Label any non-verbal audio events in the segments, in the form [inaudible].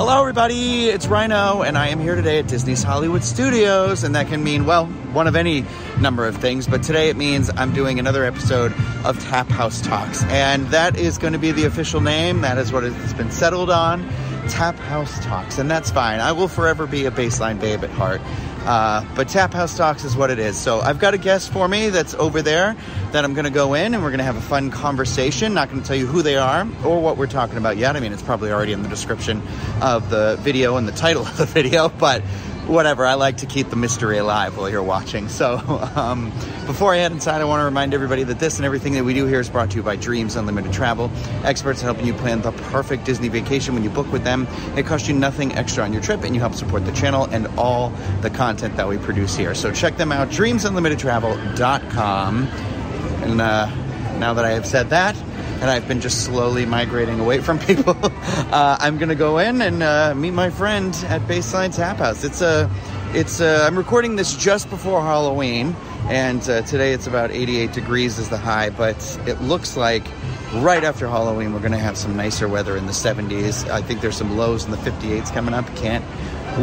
Hello, everybody. It's Ryno, and I am here today at Disney's Hollywood Studios, and that can mean, well, one of any number of things, but today it means I'm doing another episode of Tap House Talks, and that is going to be the official name. That is what it's been settled on Tap House Talks, and that's fine. I will forever be a baseline babe at heart. Uh, but Tap House Talks is what it is. So I've got a guest for me that's over there that I'm going to go in and we're going to have a fun conversation. Not going to tell you who they are or what we're talking about yet. I mean, it's probably already in the description of the video and the title of the video, [laughs] but whatever. I like to keep the mystery alive while you're watching. So, [laughs] um, before I head inside, I want to remind everybody that this and everything that we do here is brought to you by Dreams Unlimited Travel, experts helping you plan the perfect Disney vacation when you book with them. It costs you nothing extra on your trip, and you help support the channel and all the content that we produce here. So, check them out, dreamsunlimitedtravel.com. And uh, now that I have said that, and I've been just slowly migrating away from people. [laughs] uh, I'm gonna go in and uh, meet my friend at Baseline Tap House. It's a, it's a, I'm recording this just before Halloween, and uh, today it's about 88 degrees is the high, but it looks like right after Halloween we're gonna have some nicer weather in the 70s. I think there's some lows in the 58s coming up. Can't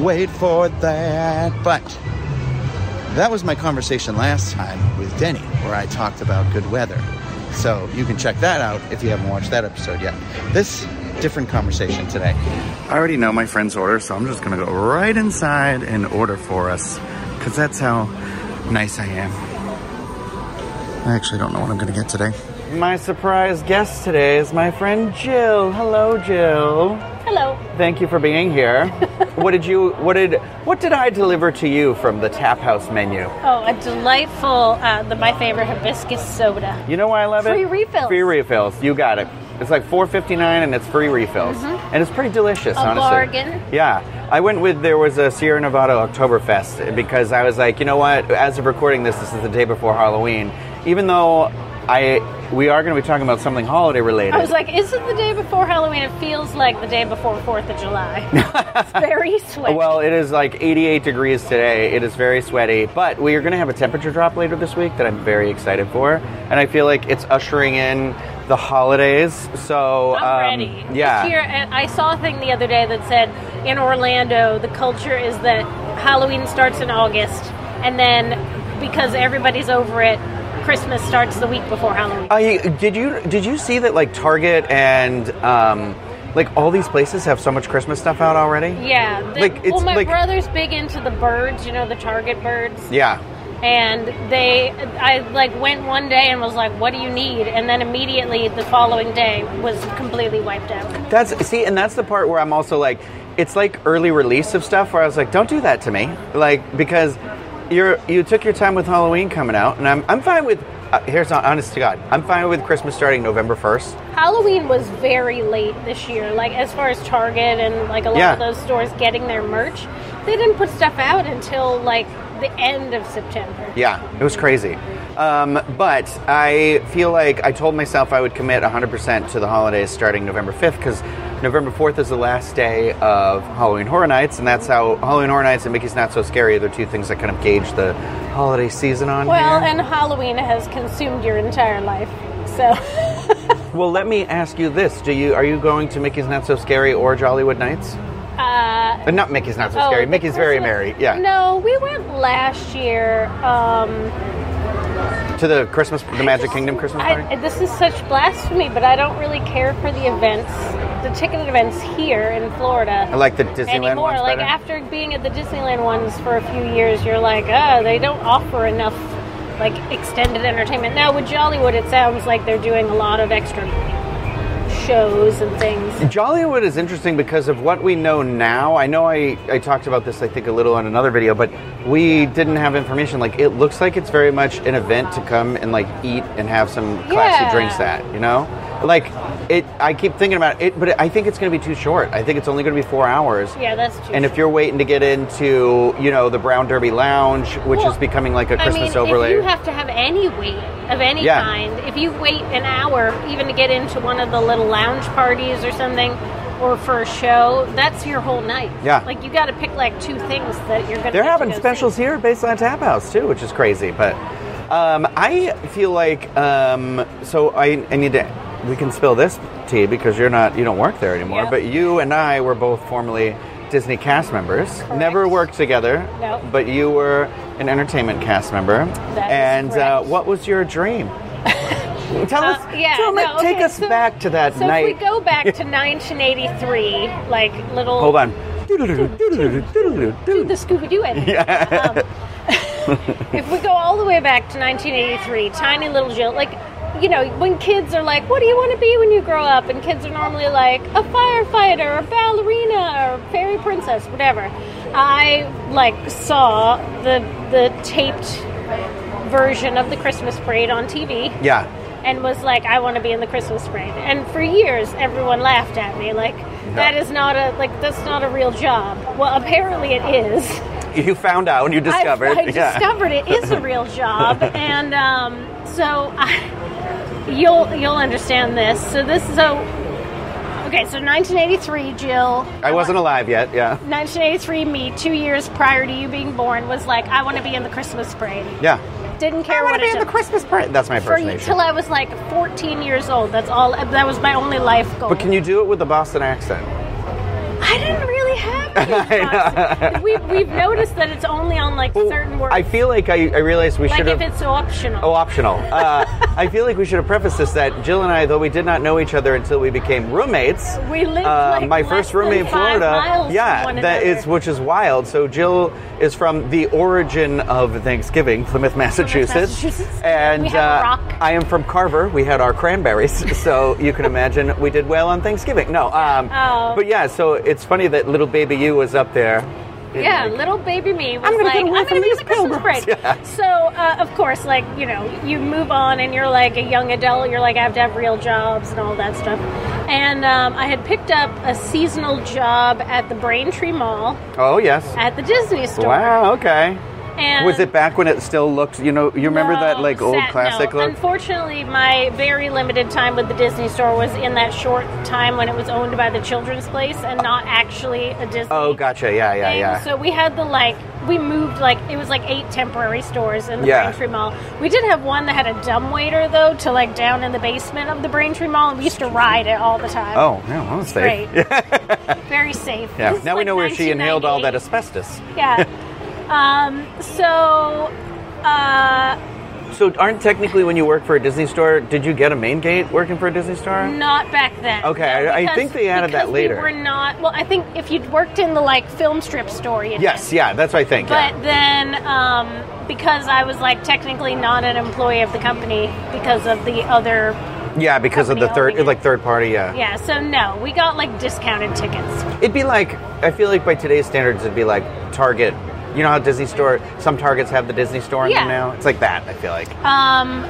wait for that, but. That was my conversation last time with Denny, where I talked about good weather. So you can check that out if you haven't watched that episode yet. This different conversation today. I already know my friend's order, so I'm just gonna go right inside and order for us because that's how nice I am. I actually don't know what I'm gonna get today. My surprise guest today is my friend Jill. Hello, Jill. Hello. Thank you for being here. [laughs] what did you? What did? What did I deliver to you from the Tap House menu? Oh, a delightful, uh, the, my favorite hibiscus soda. You know why I love it? Free refills. Free refills. You got it. It's like four fifty nine, and it's free refills, and it's pretty delicious. Mm-hmm. A honestly. bargain. Yeah, I went with there was a Sierra Nevada Oktoberfest because I was like, you know what? As of recording this, this is the day before Halloween. Even though I we are going to be talking about something holiday related. I was like, is it the day before Halloween? It feels like the day before 4th of July. [laughs] it's very sweaty. Well, it is like 88 degrees today. It is very sweaty, but we are going to have a temperature drop later this week that I'm very excited for, and I feel like it's ushering in the holidays. So I'm um, ready. Yeah. And I saw a thing the other day that said in Orlando, the culture is that Halloween starts in August, and then because everybody's over it, Christmas starts the week before Halloween. I did you did you see that like Target and um, like all these places have so much Christmas stuff out already? yeah. the- like, it's well, my like- brother's big into the birds, you know, the Target birds. Yeah. and they i like went one day and was like what do you need and then immediately the following day was completely wiped out That's see, and that's the part where I'm also like, it's like early release of stuff where I was like, don't do that to me, like because you're you took your time with Halloween coming out, and I'm I'm fine with. Uh, here's not honest to God, I'm fine with Christmas starting November first. halloween was very late this year like as far as target and like a lot Yeah. of those stores getting their merch they didn't put stuff out until like the end of september Yeah, it was crazy. Um, but I feel like I told myself I would commit 100% to the holidays starting November 5th because November 4th is the last day of Halloween Horror Nights, and that's how Halloween Horror Nights and Mickey's Not So Scary are the two things that kind of gauge the holiday season on well here. and halloween has consumed your entire life so [laughs] Well, let me ask you this: Do you are you going to Mickey's Not So Scary or Jollywood Nights? uh Uh, not Mickey's Not So oh, Scary. Mickey's Very Merry. Yeah. no we went last year um To the Christmas, the Magic Kingdom Christmas party. I, this is such blasphemy, but I don't really care for the events, the ticketed events here in Florida. I like the Disneyland anymore. ones Like better. after being at the Disneyland ones for a few years, you're like, ah, they don't offer enough like extended entertainment. Now with Jollywood, it sounds like they're doing a lot of extra shows and things. Jollywood is interesting because of what we know now. I know I, I talked about this, I think, a little on another video, but we didn't have information. Like, it looks like it's very much an event to come and, like, eat and have some classy Yeah. drinks at, you know? Like, it. I keep thinking about it, but I think it's going to be too short. I think it's only going to be four hours. Yeah, that's too. And if you're waiting to get into, you know, the Brown Derby Lounge, which Well, is becoming like a Christmas I mean, overlay. if you have to have any wait of any Yeah. kind, if you wait an hour even to get into one of the little lounge parties or something, or for a show, that's your whole night. Yeah. Like you got to pick like two things that you're gonna. They're having go see. specials here at Baseline Tap House too, which is crazy. But um, I feel like um, so I, I need to we can spill this tea because you're not you don't work there anymore. Yep. But you and I were both formerly Disney cast members. Never worked together. No. But you were an entertainment cast member. That and uh, what was your dream? [laughs] tell Uh, us. yeah, tell me- no, take us so- back to that So night. if we go back to [laughs] 1983, like little Hold on. to the Scooby Doo ending. Um, [laughs] if we go all the way back to 1983, tiny little Jill, like, you know, when kids are like, what do you want to be when you grow up? And kids are normally like, a firefighter, a ballerina, or fairy princess, whatever. I, like, saw the, the taped version of the Christmas parade on TV Yeah. and was like, I want to be in the Christmas parade. And for years, everyone laughed at me, like, that is not a, like, that's not a real job. Well, apparently it is. You found out. You discovered. I, I yeah. discovered it is a real [laughs] job, and um, so I, you'll you'll understand this. So this so okay. So 1983, Jill. I wasn't alive yet. Yeah. 1983, me, two years prior to you being born, was like, I want to be in the Christmas parade. Yeah. Didn't care I want to be in the. Christmas parade. That's my first impersonation. till I was like 14 years old. That's all. That was my only life goal. But can you do it with the Boston accent? I didn't really have. [laughs] we, we've noticed that it's only on like certain words. I feel like I, I realized we like should if have. it's optional. Oh, optional. [laughs] Uh, I feel like we should have prefaced this that Jill and I, though we did not know each other until we became roommates. We lived, uh, like, my first roommate in Florida. yeah, that is which is wild. So Jill is from the origin of Thanksgiving, Plymouth, Massachusetts, Massachusetts. and We have a uh. I am from Carver. We had our cranberries, [laughs] so you can imagine we did well on Thanksgiving. No, um, Oh. but yeah. So it's funny that little baby you was up there. Yeah, like, little baby me was I'm gonna like, I'm going to be Christmas pilgrims." parade. [laughs] Yeah. So, uh, of course, like, you know, you move on and you're like a young adult, you're like, I have to have real jobs and all that stuff. And um, I had picked up a seasonal job at the Braintree Mall Oh yes. at the Disney store. Wow. Okay. And Was it back when it still looked? You know, you remember that like old sad- classic no. look? Unfortunately, my very limited time with the Disney store was in that short time when it was owned by the Children's Place and not actually a Disney. Oh, gotcha. Yeah, yeah, thing. yeah. So we had the like we moved like it was like eight temporary stores in the Yeah. Braintree Mall. We did have one that had a dumb waiter though to like down in the basement of the Braintree Mall, and we used to ride it all the time. oh, yeah, well, that's safe. Great. [laughs] Very safe. Yeah. This Now we like know where she inhaled all that asbestos. Yeah. [laughs] um. So. Uh. So, aren't technically when you work for a Disney store, did you get a main gate working for a Disney store? Not back then. Okay, No, I- I think they added that later. We were not. Well, I think if you'd worked in the like film strip store, Yes, yeah, that's what I think. But yeah. then, um, because I was like technically not an employee of the company because of the other, Yeah, because of the third, it. like third party. Yeah. yeah. So no, we got like discounted tickets. It'd be like I feel like by today's standards, it'd be like Target. You know how Disney store, some Targets have the Disney store in Yeah. them now. It's like that. I feel like. Um,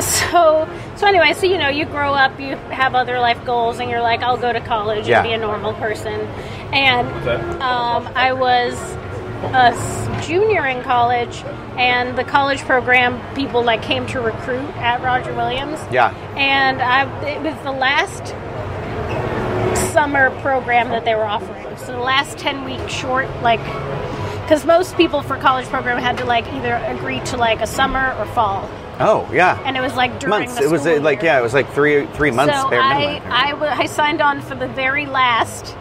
so so anyway, so you know, you grow up, you have other life goals, and you're like, I'll go to college Yeah. and be a normal person. And um, I was a junior in college, and the college program people like came to recruit at Roger Williams. Yeah. and I it was the last summer program that they were offering. So the last ten week short, like, because most people for college program had to like either agree to like a summer or fall, Oh, yeah. and it was like during months. the It was uh, school like yeah, it was like three three months So I. I, w- I signed on for the very last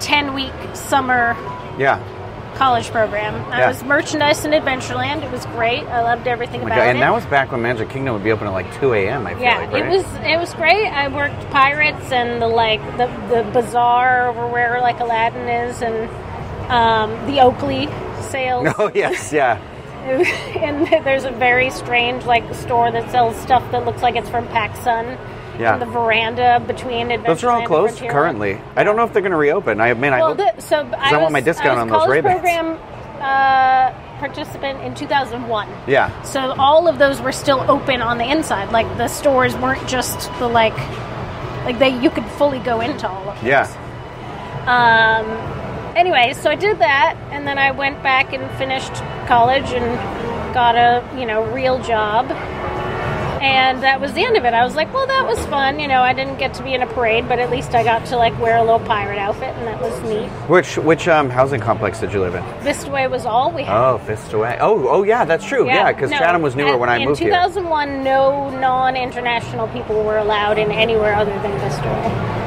ten week summer yeah. college program. I Yeah. was merchandise in Adventureland. It was great. I loved everything Oh about God, And that was back when Magic Kingdom would be open at like two a.m. I feel Yeah, like, right? it was it was great. I worked pirates and the like the the bazaar over where like Aladdin is and um, the Oakley sales. [laughs] Oh yes, yeah. [laughs] and there's a very strange like store that sells stuff that looks like it's from PacSun. Yeah. The veranda between Adventureland Those are all closed currently. I don't know if they're going to reopen. I mean, I Well, hope. the, so I, I want was, my discount I was on those rebates. program uh, participant in 2001. yeah. So all of those were still open on the inside. Like the stores weren't just the like, like they you could fully go into all of them. Yeah. Um. Anyway, so I did that, and then I went back and finished college and got a you know real job. and that was the end of it. I was like, well, that was fun. You know, I didn't get to be in a parade, but at least I got to like wear a little pirate outfit, and that was neat. Which which um, housing complex did you live in? Vistaway was all we had. Oh, Vistaway. Oh, oh yeah, that's true. Yeah, because no, Chatham was newer at- when I moved here. In 2001, no non-international people were allowed in anywhere other than Vistaway.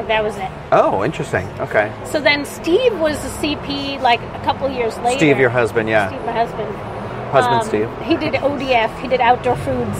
Like that was it. Oh, interesting. Okay. So then Steve was a CP like a couple years later. Steve, your husband, yeah. Steve, my husband. Husband Um, Steve. He did ODF. He did outdoor foods.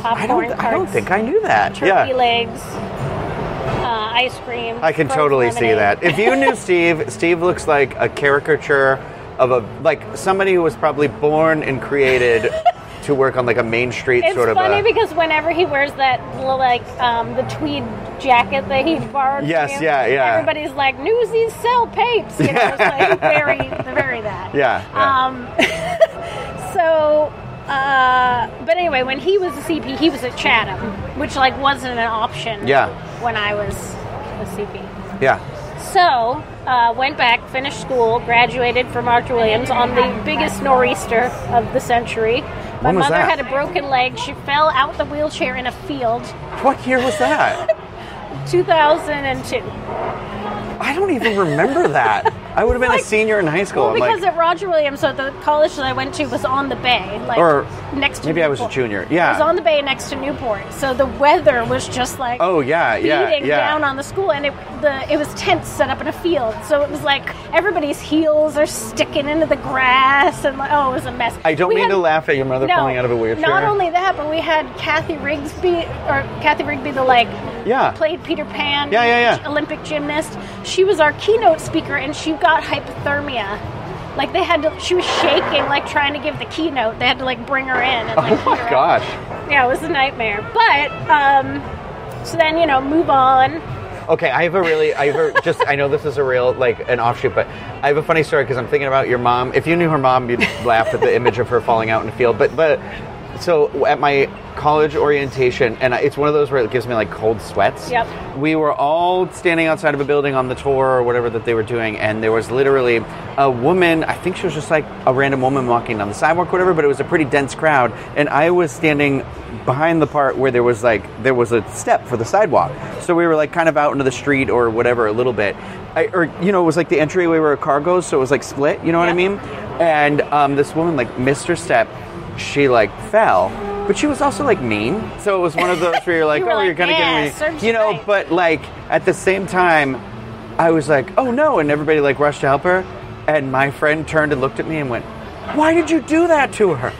Popcorn I don't. I don't think I knew that. turkey yeah. legs, uh, ice cream. I can totally see that. If you knew [laughs] Steve, Steve looks like a caricature of a like somebody who was probably born and created [laughs] to work on like a main street It's sort of It's funny because whenever he wears that like um, the tweed jacket that he borrowed, Yes, yeah, yeah. Everybody's like, "Newsies sell papes," you know. It's like [laughs] very, very that. Yeah, yeah. Um, [laughs] so, uh, but anyway, when he was a CP, he was at Chatham, which like wasn't an option. Yeah. When I was a CP. yeah. So, uh, went back, finished school, graduated from Roger Williams on the biggest nor'easter of the century. My When was mother that? had a broken leg. She fell out the wheelchair in a field. What year was that? [laughs] 2002. I don't even remember that. [laughs] I would have been Like- a senior in high school. Well, because like, at Roger Williams, so the college that I went to was on the bay, like Or next to maybe I was a junior. Yeah. it was on the bay next to Newport. So the weather was just like oh yeah, yeah, beating yeah. down on the school, and it the it was tents set up in a field. So it was like everybody's heels are sticking into the grass, and like, oh, it was a mess. I don't We mean had- to laugh at your mother no, falling out of a wheelchair. Not only that, but we had Cathy Rigsby, or Cathy Rigby, the like Yeah. played Peter Pan, Yeah, yeah, yeah. Olympic gymnast. She was our keynote speaker, and she got hypothermia. Like they had to, she was shaking, like trying to give the keynote. They had to like bring her in. And, like, Oh my her up. gosh. Yeah, it was a nightmare. But um, so then you know, move on. Okay, I have a really, I have a, just, I know this is a real, like, an offshoot, but I have a funny story because I'm thinking about your mom. If you knew her mom, you'd laugh at the image of her falling out in the field. But, but, so at my college orientation, and it's one of those where it gives me like cold sweats. Yep. We were all standing outside of a building on the tour or whatever that they were doing, and there was literally a woman. I think she was just like a random woman walking down the sidewalk, or whatever. But it was a pretty dense crowd, and I was standing behind the part where there was like there was a step for the sidewalk. So we were like kind of out into the street or whatever a little bit, I, or you know it was like the entryway where a car goes, so it was like split. You know what I mean? And um, this woman like missed her step. She like fell. But she was also like mean, so it was one of those where you're [laughs] like, You "Oh, like, you're gonna "Yeah, get me," you know. right. But like at the same time, I was like, "Oh no!" and everybody like rushed to help her, and my friend turned and looked at me and went, "Why did you do that to her?"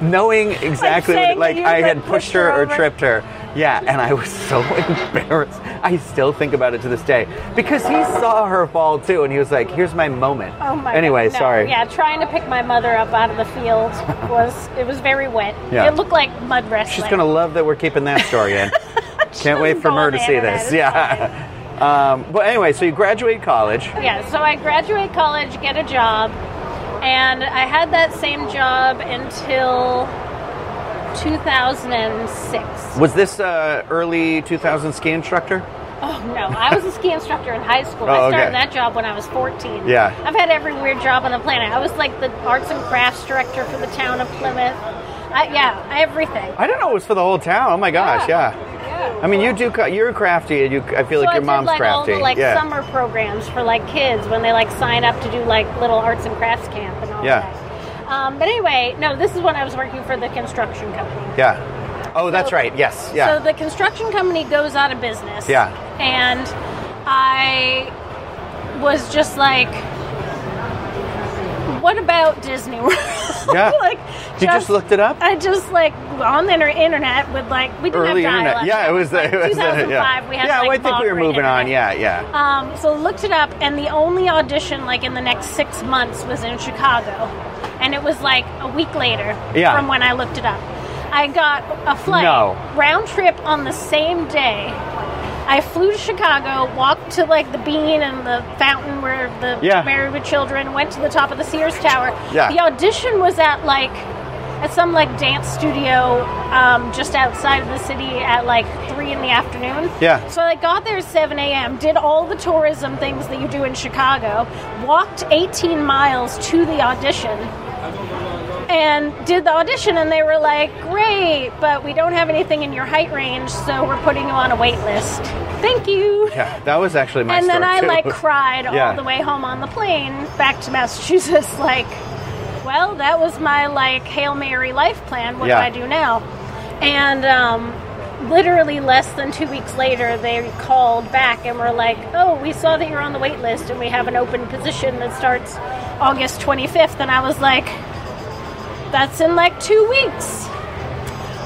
Knowing exactly saying what, like I had pushed pushed her her or tripped her. Yeah, and I was so [laughs] embarrassed. I still think about it to this day because he saw her fall too, and he was like, "Here's my moment." Oh my. Anyway, God. No, sorry. Yeah, trying to pick my mother up out of the field [laughs] was it was very wet. Yeah. It looked like mud wrestling. She's gonna love that we're keeping that story in. [laughs] Can't wait for her to see this. Yeah. Um, but anyway, so you graduate college. Yeah, so I graduate college, get a job, and I had that same job until 2006. Was this uh, early 2000 ski instructor? Oh no, I was a ski instructor in high school. [laughs] Oh, I started okay. that job when I was 14. Yeah. I've had every weird job on the planet. I was like the arts and crafts director for the town of Plymouth. I, yeah, everything. I didn't know it was for the whole town. Oh my gosh, yeah. Yeah. I mean, you do. You're crafty, and you. I feel so like I your did mom's like crafty. all the like yeah. summer programs for like kids when they like sign up to do like little arts and crafts camp and all Yeah. that. Um, but anyway, no, this is when I was working for the construction company. Yeah. Oh, that's So- right. Yes. Yeah. So the construction company goes out of business. Yeah. And I was just like, what about Disney World? [laughs] [laughs] Yeah. like, you just looked it up. I just like on the inter- internet with like we didn't Early have internet. dial-up. Yeah, it was. like it was. 2005. yeah. We had yeah, like, well, I think we were moving on. Yeah. Yeah. Um, so looked it up, and the only audition like in the next six months was in Chicago, and it was like a week later Yeah. from when I looked it up. I got a flight No. round trip on the same day. I flew to Chicago, walked to like the Bean and the fountain where the Yeah. Married with Children, went to the top of the Sears Tower. Yeah. The audition was at like at some like dance studio um, just outside of the city at like three in the afternoon. Yeah. So I got there at 7 a.m., did all the tourism things that you do in Chicago, walked 18 miles to the audition, and did the audition, and they were like, "Great, but we don't have anything in your height range, so we're putting you on a wait list." Thank you. Yeah, that was actually my and then I too. like cried [laughs] Yeah. all the way home on the plane back to Massachusetts. [laughs] Like, well, that was my like hail mary life plan. What Yeah. do I do now? And um, literally less than two weeks later, they called back and were like, "Oh, we saw that you're on the wait list, and we have an open position that starts August 25th." And I was like, "That's in like two weeks."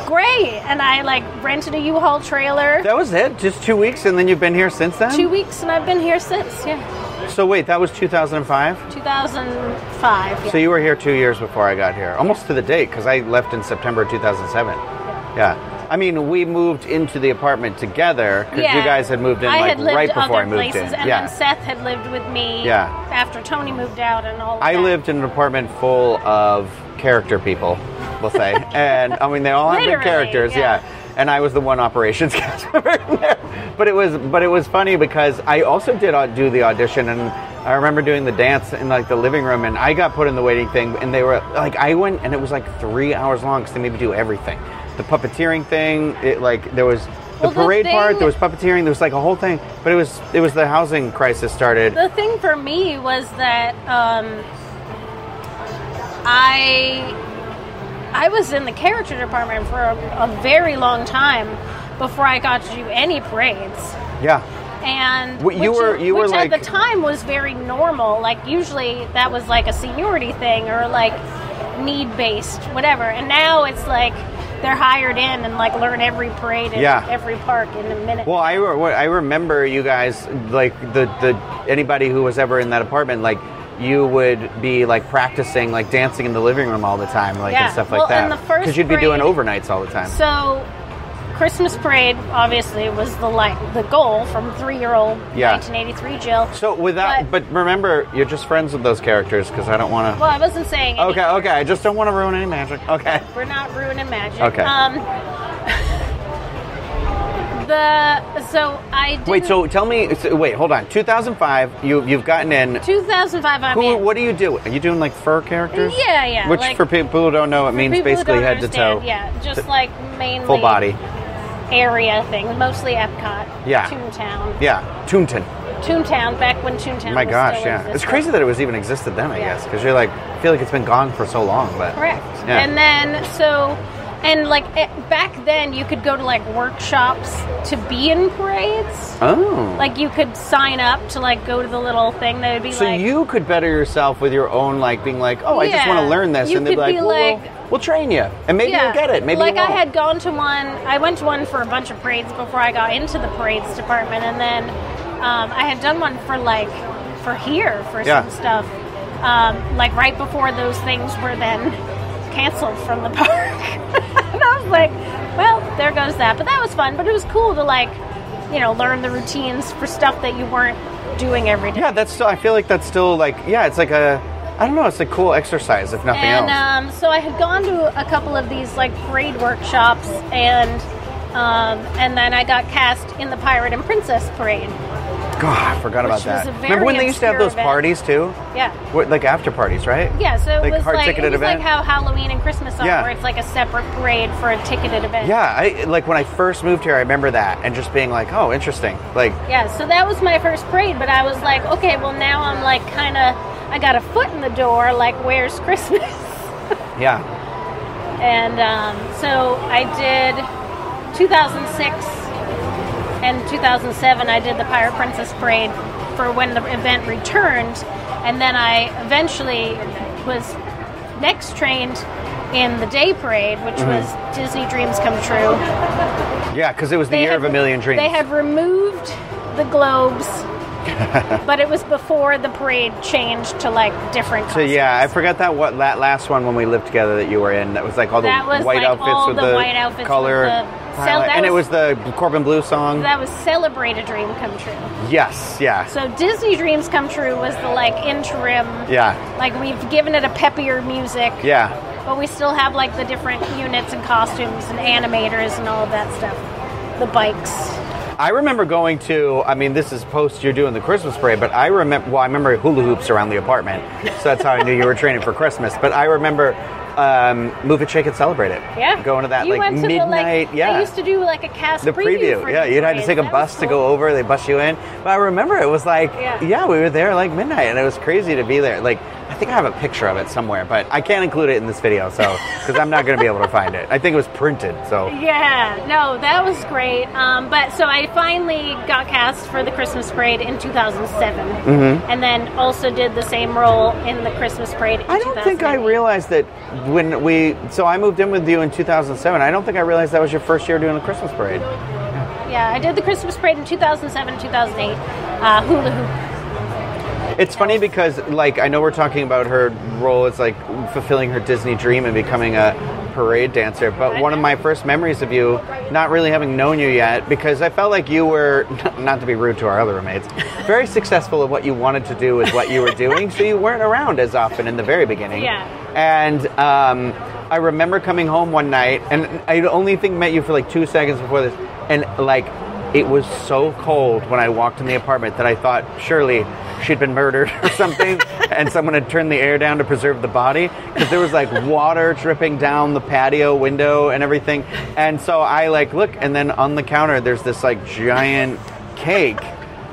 Great, and I like rented a U-Haul trailer. That was it? Just two weeks, and then you've been here since then? Two weeks, and I've been here since. Yeah. So wait, that was 2005? 2005. Yeah. So you were here two years before I got here, almost to the date, because I left in September 2007. Yeah. I mean, we moved into the apartment together because Yeah. you guys had moved in I like right before I moved places, in. and yeah. then Seth had lived with me. Yeah. After Tony moved out and all. Of I that. lived in an apartment full of character people, we'll say, [laughs] and I mean they all have Literally, characters, yeah. yeah. And I was the one operations [laughs] cast member there, but it was but it was funny because I also did do the audition, and I remember doing the dance in like the living room, and I got put in the waiting thing, and they were like I went, and it was like three hours long because they made me do everything, the puppeteering thing, it like there was. The Well, the parade part, there was puppeteering, there was like a whole thing, but it was it was the housing crisis started. The thing for me was that um, I I was in the character department for a, a very long time before I got to do any parades. yeah, and Well, you which- were- you were which at like- the time was very normal. Like usually that was like a seniority thing or like need based, whatever. And now it's like they're hired in and like learn every parade in Yeah. every park in a minute. Well, I, re- I remember you guys like the the anybody who was ever in that apartment like you would be like practicing like dancing in the living room all the time like Yeah. and stuff like Well, that and the first because you'd be doing overnights all the time. So, Christmas parade obviously was the like the goal from three year old Yeah. 1983 Jill. So without, but, remember, you're just friends with those characters because I don't want to. well, I wasn't saying. any- Okay, okay. I just don't want to ruin any magic. Okay. We're not ruining magic. Okay. Um. [laughs] the so I Wait. So tell me. so- Wait. Hold on. 2005. You you've gotten in. 2005. I'm Who? in. What do you do? Are you doing like fur characters? Yeah, yeah, Which like- for people who don't know, it means basically head to toe. Yeah, just like mainly Full body. Area things, mostly Epcot. Yeah. Toontown. Yeah. Toontown. Toontown. Back when Toontown. My was gosh, yeah. It's crazy that it was even existed then, I Yeah. guess, because you're like, I feel like it's been gone for so long, but. Correct. Yeah. And then so, and like eh, back then, you could go to like workshops to be in parades. Oh. Like you could sign up to like go to the little thing that would be so like. you could better yourself with your own, like, being like, oh, I just want to learn this. You and they'd be like, be we'll, like- we'll train you. And maybe yeah, you'll get it. Maybe like I had gone to one. I went to one for a bunch of parades before I got into the parades department, and then um, I had done one for like for here for Yeah. some stuff. Um, like right before those things were then canceled from the [laughs] park, and I was like, well, there goes that. But that was fun. But it was cool to like, you know, learn the routines for stuff that you weren't doing every day. Yeah, that's still, I feel like that's still, like, yeah, it's like a, I don't know, it's a cool exercise, if nothing and else. um, so I had gone to a couple of these like parade workshops, and um, and then I got cast in the Pirate and Princess Parade. God, I forgot about that. Remember when they used to have those event. parties too? Yeah. What, like after parties, right? Yeah, so it Like was like it was event? like how Halloween and Christmas are, Yeah. where it's like a separate parade for a ticketed event. Yeah, I like when I first moved here. I remember that and just being like, "Oh, interesting." Like, Yeah, so that was my first parade, but I was like, okay, well now I'm like kind of, I got a foot in the door. Like, where's Christmas? [laughs] yeah, And um, so I did 2006 and 2007. I did the Pirate Princess Parade for when the event returned, and then I eventually was next trained in the day parade, which Mm-hmm. was Disney Dreams Come True. yeah, because it was the year had- of a million dreams. They had removed the globes. [laughs] but it was before the parade changed to like different. So Costumes. yeah, I forgot that what that last one when we lived together that you were in. That was like all the white like, outfits all with the the, white outfits color, with the- that and it was- was the Corbin Bleu song. that was celebrate a dream come true. yes, yeah, So Disney Dreams Come True was the like interim. yeah, Like we've given it a peppier music, yeah. but we still have like the different units and costumes and animators and all of that stuff. The bikes. I remember going to. I mean, this is post you're doing the Christmas parade, but I remember. Well, I remember hula hoops around the apartment, so that's how I knew you were training for Christmas. But I remember um, move it, shake it, celebrate it. Yeah. Going to that You like went to the, midnight. like, yeah. They used to do like a cast the preview. preview. Yeah, you'd have to take a That bus was to go over. They bus you in. But I remember it was like, Yeah. yeah. we were there like midnight, and it was crazy to be there. Like, I think I have a picture of it somewhere, but I can't include it in this video, so because I'm not going to be able to find it. I think it was printed, so Yeah, no, that was great. Um, but so I finally got cast for the Christmas parade in 2007, Mm-hmm. and then also did the same role in the Christmas parade. In I don't think I realized that when we. So I moved in with you in 2007. I don't think I realized that was your first year doing the Christmas parade. Yeah, I did the Christmas parade in 2007, 2008. Uh, hula hoop. It's funny because, like, I know we're talking about her role as like fulfilling her Disney dream and becoming a parade dancer, but one of my first memories of you, not really having known you yet, because I felt like you were, [laughs] not to be rude to our other roommates, very successful at what you wanted to do with what you were doing, so you weren't around as often in the very beginning. Yeah. And um, I remember coming home one night, and I only think met you for like two seconds before this, and like it was so cold when I walked in the apartment that I thought surely she'd been murdered [laughs] or something, and someone had turned the air down to preserve the body because there was like water dripping down the patio window and everything. And so I like look, and then on the counter there's this like giant cake.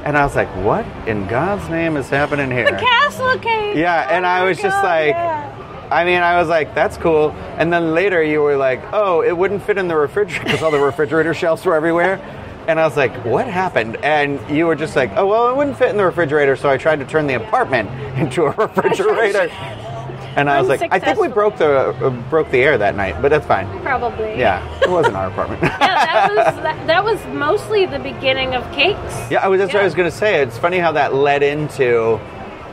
And I was like, "What in God's name is happening here?" The castle cake. Yeah, oh and Oh I my was just like, yeah. I mean, I was like, that's cool. And then later you were like, oh, it wouldn't fit in the refrigerator because all the refrigerator shelves were everywhere. And I was like, what happened? And you were just like, oh, well, it wouldn't fit in the refrigerator, so I tried to turn the apartment [laughs] into a refrigerator. [laughs] And I was like, I think we broke the uh, broke the air that night, but that's fine. Probably. Yeah, it wasn't our apartment. [laughs] Yeah, that was that, that was mostly the beginning of cakes. Yeah, I was, that's what I was going to say. It's funny how that led into.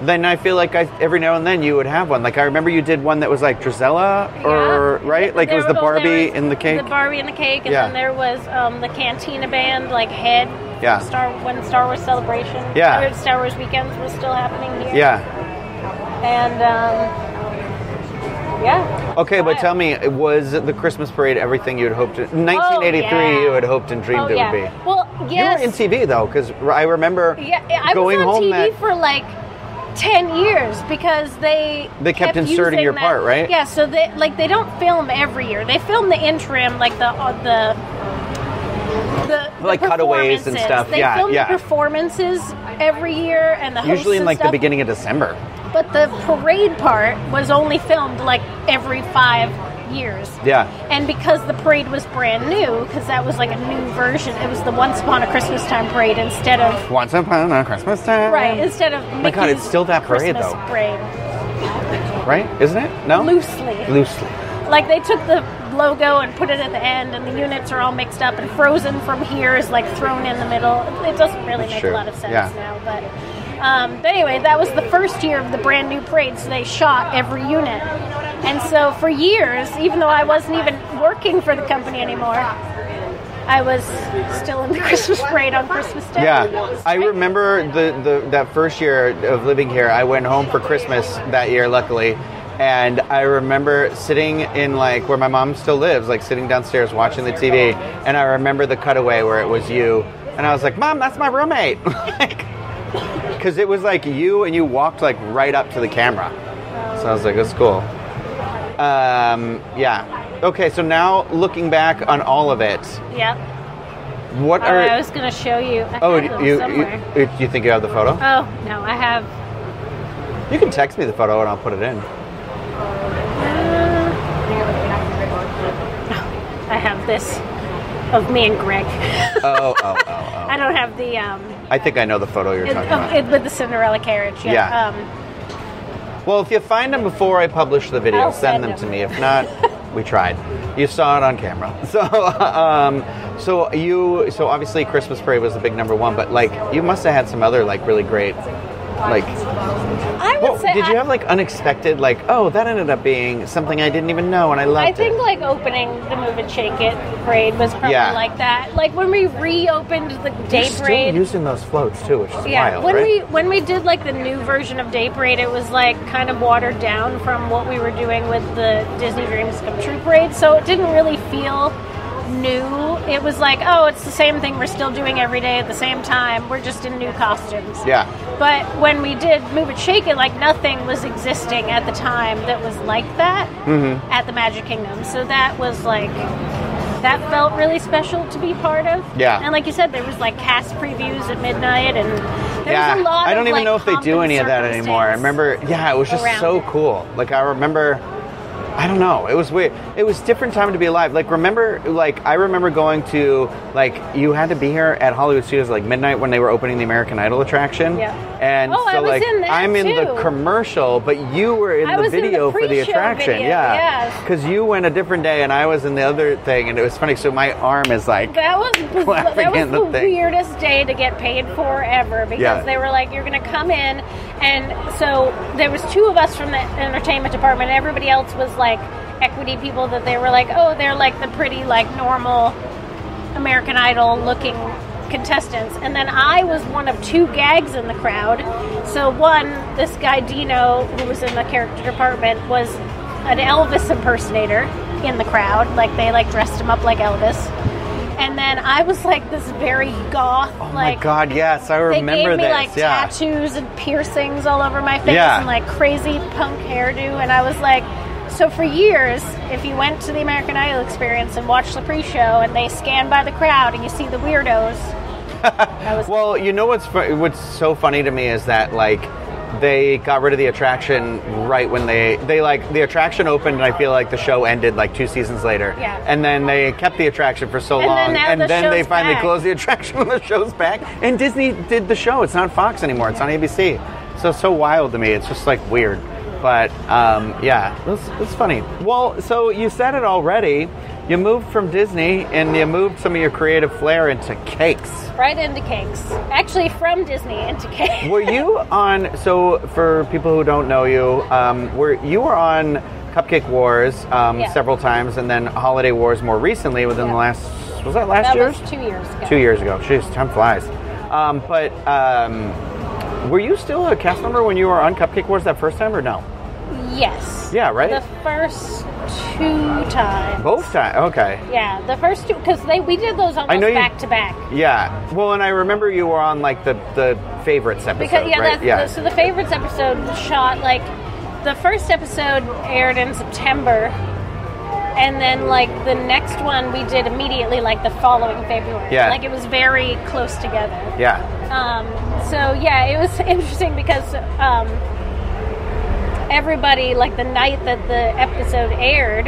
Then I feel like I, every now and then you would have one. Like I remember you did one that was like Drizella, or Yeah. right? Like it was the Barbie was in the cake. The Barbie in the cake, and Yeah. then there was um, the Cantina band, like Head. Yeah. Star when Star Wars Celebration. Yeah. Star Wars Weekends was still happening here. yeah. And um, yeah. Okay, but tell me, was the Christmas parade everything you had hoped? In 1983, Oh, yeah. you had hoped and dreamed Oh it yeah. would be. Well, yes. You were in TV though, because I remember Yeah, I going was on home TV that. for like ten years because they They kept inserting your that- part, right? Yeah, so they like they don't film every year. They film the interim, like the uh, the. The, the Like cutaways and stuff. They Yeah, film yeah. the performances every year, and the usually in like the beginning of December. But the parade part was only filmed like every five years. Yeah. And because the parade was brand new, because that was like a new version, it was the Once Upon a Christmas Time parade instead of Once upon a Christmas time. right instead of my God, it's still that parade, Christmas though. Parade Right? Isn't it? No. loosely. Loosely. Like they took the logo and put it at the end, and the units are all mixed up, and Frozen from here is like thrown in the middle. It doesn't really make true. a lot of sense Yeah. now, but. Um, but anyway, that was the first year of the brand new parade, so they shot every unit. And so for years, even though I wasn't even working for the company anymore, I was still in the [laughs] Christmas parade on Christmas Day. Yeah, I remember the, the that first year of living here. I went home for Christmas that year, luckily, and I remember sitting in like where my mom still lives, like sitting downstairs watching the TV, and I remember the cutaway where it was you, and I was like, "Mom, that's my roommate," [laughs] because it was like you, and you walked like right up to the camera. So I was like, "That's cool." Um, yeah. Okay, so now looking back on all of it, Yep. what Oh, are I was going to show you. I Oh, have them you, somewhere. you, you think you have the photo? Oh no, I have. You can text me the photo and I'll put it in. I have this of me and Greg. Oh, oh, oh, [laughs] oh. I don't have the um I think I know the photo you're it, talking of, about. it, with the Cinderella carriage. Yeah. Yeah. Um, Well, if you find them before I publish the video, send send them them. to me. If not, we tried. You saw it on camera. [laughs] So, um, so you, so obviously Christmas Parade was the big number one, but like you must have had some other like really great, like. I would What, say did you have like unexpected, like oh that ended up being something I didn't even know and I loved I think it. like opening the Move and Shake It parade was probably Yeah. like that. Like when we reopened the day You're still parade. using those floats too, which is yeah, wild, when right? we when we did like the new version of Day Parade, it was like kind of watered down from what we were doing with the Disney Dreams Come True parade. So it didn't really feel new. It was like, oh, it's the same thing we're still doing every day at the same time. We're just in new costumes. Yeah. But when we did Move It Shake It, like nothing was existing at the time that was like that Mm-hmm. at the Magic Kingdom. So that was like that felt really special to be part of. Yeah. And like you said, there was like cast previews at midnight, and there yeah, was a lot. I don't of, even like, know if they do any of that anymore. I remember, yeah, it was just so it. cool. Like I remember, I don't know, it was weird. It was different time to be alive. Like remember, like I remember going to like you had to be here at Hollywood Studios like midnight when they were opening the American Idol attraction. Yeah. And Oh, so like in I'm in the commercial, but you were in I the was in the video for the attraction. video, yeah. yes. Because you went a different day and I was in the other thing, and it was funny. So my arm is like. That was [laughs] that was the the, weirdest day to get paid for ever because Yeah. they were like, "You're going to come in," and so there was two of us from the entertainment department. Everybody else was like equity people that they were like, "Oh, they're like the pretty like normal American Idol looking contestants." And then I was one of two gags in the crowd. So one, this guy Dino, who was in the character department, was an Elvis impersonator in the crowd. Like they like dressed him up like Elvis. And then I was like this very goth, Oh like my God! Yes, I remember they gave me this. like yeah. tattoos and piercings all over my face Yeah. and like crazy punk hairdo, and I was like, so for years, if you went to the American Idol experience and watched the pre-show, and they scan by the crowd and you see the weirdos, [laughs] Well, you know what's fu- what's so funny to me is that like they got rid of the attraction right when they they like the attraction opened and I feel like the show ended like two seasons later. Yeah. And then they kept the attraction for so And long now and the then they finally back. closed the [laughs] attraction when the show's back. And Disney did the show. It's not Fox anymore. It's on ABC. So it's so wild to me. It's just like weird. But um, yeah, it's, it's funny. Well, so you said it already. You moved from Disney and you moved some of your creative flair into cakes. right into cakes. Actually, from Disney into cakes. were you [laughs] on? So for people who don't know you, um, were you were on Cupcake Wars um, Yeah. several times, and then Holiday Wars more recently within the last was that last that year? was two years ago. Two years ago. Jeez, time flies. Um, but um, were you still a cast member when you were on Cupcake Wars that first time, or no? Yes. Yeah, right? The first two times. Both times. Okay. Yeah, the first two because they we did those almost you- back to back. Yeah. Well, and I remember you were on like the the favorites episode, Because yeah, right? that's yeah. The, so the favorites episode was shot like the first episode aired in September, and then like the next one we did immediately like the following February. Yeah. like it was very close together. yeah. Um, so yeah, it was [laughs] interesting because um, everybody like the night that the episode aired,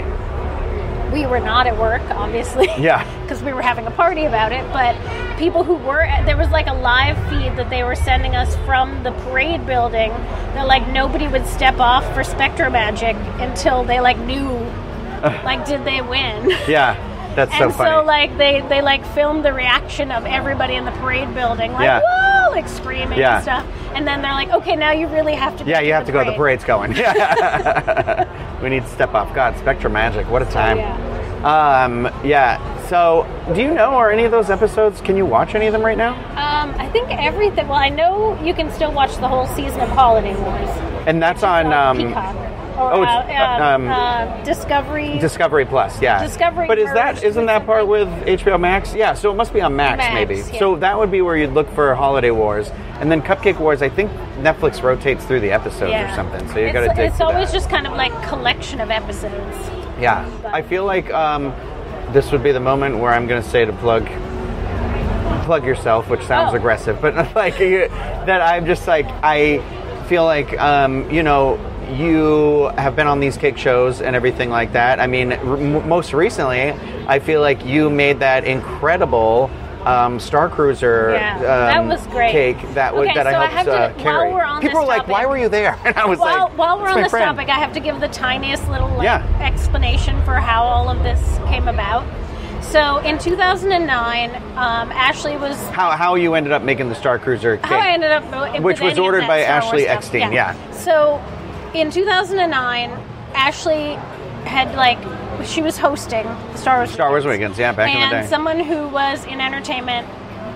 we were not at work, obviously. [laughs] Yeah. because we were having a party about it. But people who were there was like a live feed that they were sending us from the parade building. That like nobody would step off for SpectroMagic until they like knew, [laughs] like, did they win? [laughs] Yeah. That's so and funny. so like they they like filmed the reaction of everybody in the parade building, like Yeah. whoa, like screaming Yeah. and stuff. And then they're like, okay, now you really have to. Yeah, you to have to go. The parade's going. Yeah. [laughs] [laughs] we need to step off. God, SpectroMagic. What a time. yeah. Um, yeah. So, do you know, are any of those episodes? Can you watch any of them right now? Um, I think everything. Well, I know you can still watch the whole season of Holiday Wars. And that's on on um, Peacock. Or, oh, it's, uh, um, uh, Discovery. Discovery Plus. Yeah. Discovery But is that isn't that part with HBO Max? Yeah. So it must be on Max, Max, maybe. yeah. So that would be where you'd look for Holiday Wars, and then Cupcake Wars. I think Netflix rotates through the episodes or something. So you it's, got to dig It's always that. just kind of like collection of episodes. Yeah, I feel like um, this would be the moment where I'm going to say to plug plug yourself, which sounds Oh. aggressive, but [laughs] like that I'm just like I feel like um, you know you have been on these cake shows and everything like that. I mean, r- most recently, I feel like you made that incredible. Um, Star Cruiser Yeah, that um, was great. cake that was Okay, that I so I helped have to- uh, while carry. we're on People were like, "Why were you there?" [laughs] And I was While, like, while we're on this friend." topic, I have to give the tiniest little like, Yeah. explanation for how all of this came about. So in 2009, um, Ashley was how how you ended up making the Star Cruiser cake. how I ended up, Which was ordered by Ashley. Eckstein, yeah. So in 2009, Ashley had like she was hosting the Star Wars Star Wars Weekends, yeah, back in the day. and someone who was in entertainment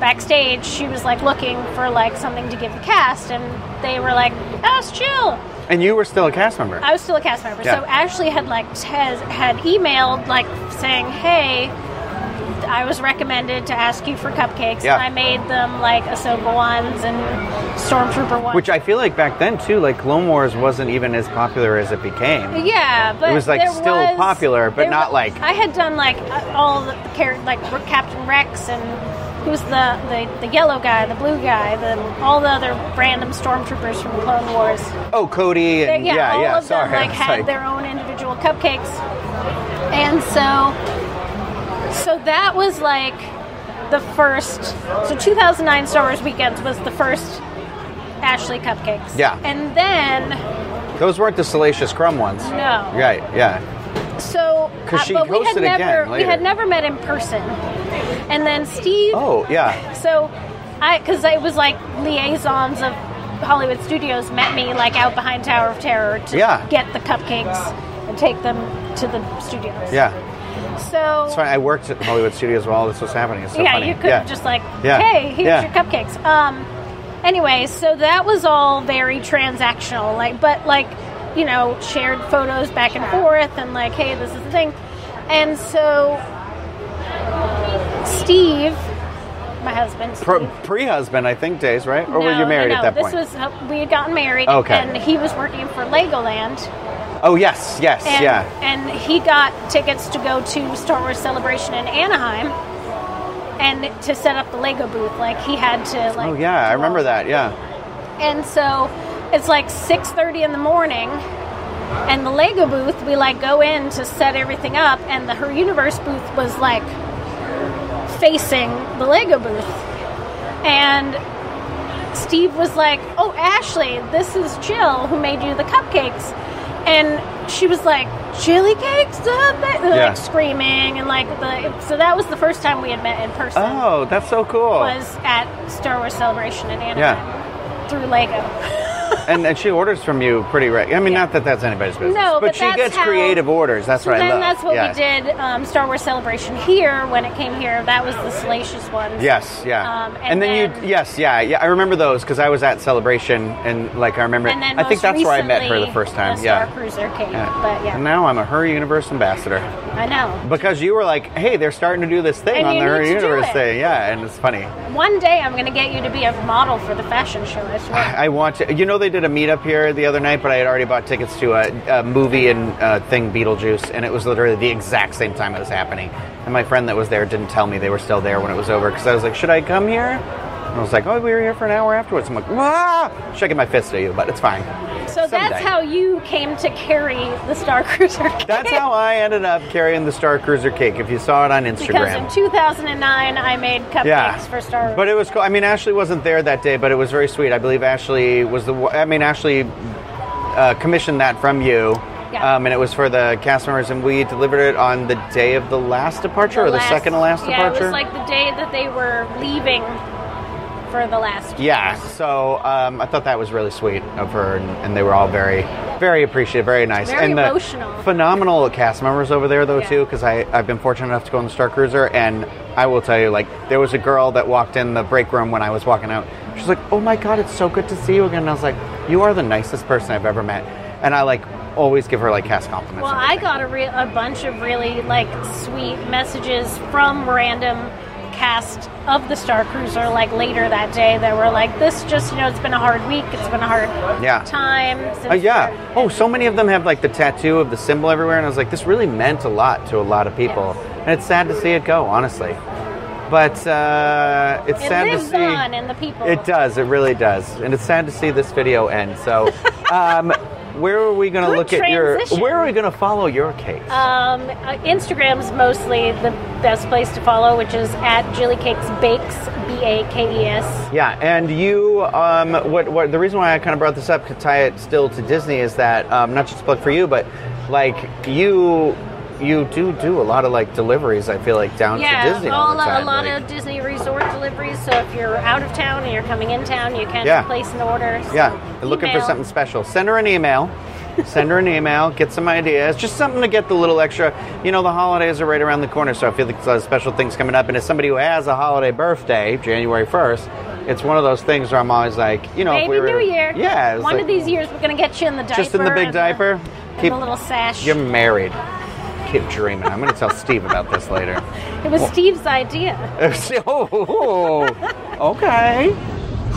backstage, she was like looking for like something to give the cast, and they were like, oh, "Ask Jill." And you were still a cast member. I was still a cast member, Yeah. so Ashley had like has, had emailed like saying, "Hey, I was recommended to ask you for cupcakes. Yeah. And I made them like Ahsoka ones and Stormtrooper ones. Which I feel like back then too, like Clone Wars wasn't even as popular as it became. Yeah, but It was, like, still was- popular, but not wa- like- I had done like uh, all the characters, like Captain Rex and who's the, the the yellow guy, the blue guy, the all the other random stormtroopers from Clone Wars. Oh, Cody and yeah, yeah, all yeah. of sorry, them like had like- their own individual cupcakes, and so so that was like the first. So 2009 Star Wars Weekends was the first Ashley cupcakes. Yeah. and then Those weren't the Salacious Crumb ones. no, Right, yeah. So, uh, she but we had never we had never met in person, and then Steve. Oh, yeah. So, I because it was like liaisons of Hollywood Studios met me like out behind Tower of Terror to Yeah. get the cupcakes and take them to the studios. Yeah. So. That's I worked at Hollywood Studios while this was happening. It's so yeah, funny. you could yeah. just like, Yeah. hey, here's Yeah. your cupcakes. Um, anyway, so that was all very transactional, like, but like, you know, shared photos back and forth, and like, hey, this is the thing, and so Steve, my husband, Steve, pre-husband, I think, days, right? Or were no, you married no, at that this point? was uh, we had gotten married, Okay. and he was working for Legoland, oh, yes, yes, and, yeah. and he got tickets to go to Star Wars Celebration in Anaheim, and to set up the Lego booth. Like he had to like. Oh, yeah, I remember that, yeah. And so it's like six thirty in the morning, and the Lego booth. We like go in to set everything up, and the Her Universe booth was like facing the Lego booth, and Steve was like, "Oh, Ashley, this is Jill who made you the cupcakes," and she was like, "Jilly Cakes?" they-" Yeah. like screaming and like the. So that was the first time we had met in person. Oh, that's so cool. Was at Star Wars Celebration in Anaheim through Lego. [laughs] and, and she orders from you pretty right. I mean, not that that's anybody's business. No, but she that's gets how- creative orders. That's so what I then that's what yeah. we did. Um, Star Wars Celebration here when it came here. That was the salacious ones. Yes, yeah. Um, and, and then, then- you, yes, yeah, yeah. I remember those because I was at Celebration and like I remember. And then I think that's where I met her the first time. the yeah. Star Cruiser came. Yeah. But yeah, And now I'm a Her Universe ambassador I know. because you were like, "Hey, they're starting to do this thing And on the Her need to do Universe thing." Yeah, and it's funny. One day I'm going to get you to be a model for the fashion show. I swear. I want to. You know, they did a meetup here the other night, but I had already bought tickets to a, a movie and uh, thing, Beetlejuice, and it was literally the exact same time it was happening. And my friend that was there didn't tell me they were still there when it was over because I was like, "Should I come here?" And I was like, "Oh, we were here for an hour afterwards." I'm like, "Wah!" Shaking my fist at you, but it's fine. so that's how you came to carry the Star Cruiser. [laughs] cake. That's how I ended up carrying the Star Cruiser cake. If you saw it on Instagram. Because in 2009 I made cupcakes yeah, for Star Wars. But it was cool. I mean, Ashley wasn't there that day, but it was very sweet. I believe Ashley was the. I mean, Ashley uh, commissioned that from you. Yeah. Um, and it was for the cast members, and we delivered it on the day of the last departure, or the last- second to last yeah, departure. it was like the day that they were leaving for the last. yeah, so um, I thought that was really sweet of her, and, and they were all very, very appreciative, very nice, Very and the emotional. phenomenal cast members over there, though, Yeah. too, because I've been fortunate enough to go on the Star Cruiser, and I will tell you, like, there was a girl that walked in the break room when I was walking out. She's like, "Oh my God, it's so good to see you again." And I was like, "You are the nicest person I've ever met," and I like always give her like cast compliments. Well, I got a, re- a bunch of really like sweet messages from random cast of the Star Cruiser like later that day that were like, "This just you know, it's been a hard week. It's been a hard Yeah. time." Uh, yeah. Oh, so many of them have like the tattoo of the symbol everywhere, and I was like, this really meant a lot to a lot of people, and it's sad to see it go, honestly. But uh, it's It sad to see. It lives on in the people. It does. It really does, and it's sad to see this video end. So, [laughs] um, where are we going to look at your? Where are we going to follow your case? Um, uh, Instagram's mostly the best place to follow, which is at Jilly Cakes Bakes, B A K E S. Yeah, and you, um, what, what, the reason why I kind of brought this up to tie it still to Disney is that um, not just a plug for you, but like you, you do do a lot of like deliveries. I feel like down Yeah, to Disney all, all, the time. a lot like- of Disney resort deliveries. So if you're out of town and you're coming in town, you can Yeah. place an order. So yeah, looking for something special. Send her an email. Send her an email. Get some ideas. Just something to get the little extra. You know, the holidays are right around the corner, so I feel like there's a lot of special things coming up. And as somebody who has a holiday birthday, January first, it's one of those things where I'm always like, you know, if Maybe we were, New Year. Yeah, One like- of these years, we're gonna get you in the diaper. Just in the big diaper? and Keep- the little sash. You're married. Kid dreaming. I'm going to tell Steve about this later. It was Steve's idea. [laughs] oh, okay.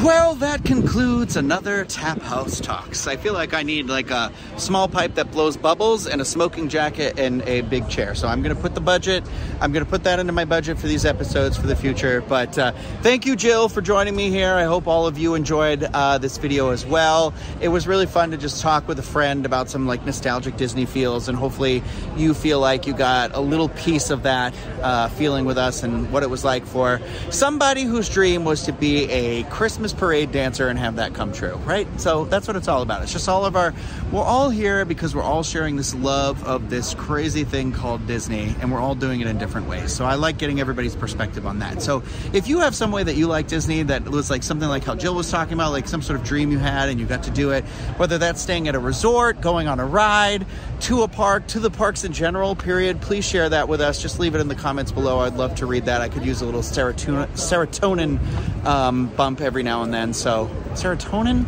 Well, that concludes another Tap House Talks. I feel like I need like a small pipe that blows bubbles and a smoking jacket and a big chair. So I'm going to put the budget, I'm going to put that into my budget for these episodes for the future. But uh, thank you, Jill, for joining me here. I hope all of you enjoyed uh, this video as well. It was really fun to just talk with a friend about some like nostalgic Disney feels, and hopefully you feel like you got a little piece of that uh, feeling with us and what it was like for somebody whose dream was to be a Christmas parade dancer and have that come true, right? So that's what it's all about. It's just all of our, we're all here because we're all sharing this love of this crazy thing called Disney and we're all doing it in different ways. So I like getting everybody's perspective on that. So if you have some way that you like Disney that was like something like how Jill was talking about, like some sort of dream you had and you got to do it, whether that's staying at a resort, going on a ride, to a park, to the parks in general, period, please share that with us. Just leave it in the comments below. I'd love to read that. I could use a little serotonin, serotonin um, bump every now and then. So, serotonin?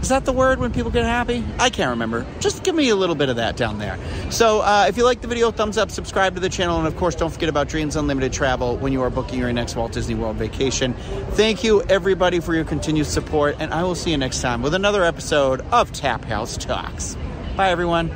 Is that the word when people get happy? I can't remember. Just give me a little bit of that down there. So, uh, if you like the video, thumbs up, subscribe to the channel, and of course, don't forget about Dreams Unlimited Travel when you are booking your next Walt Disney World vacation. Thank you, everybody, for your continued support, and I will see you next time with another episode of Tap House Talks. Bye, everyone.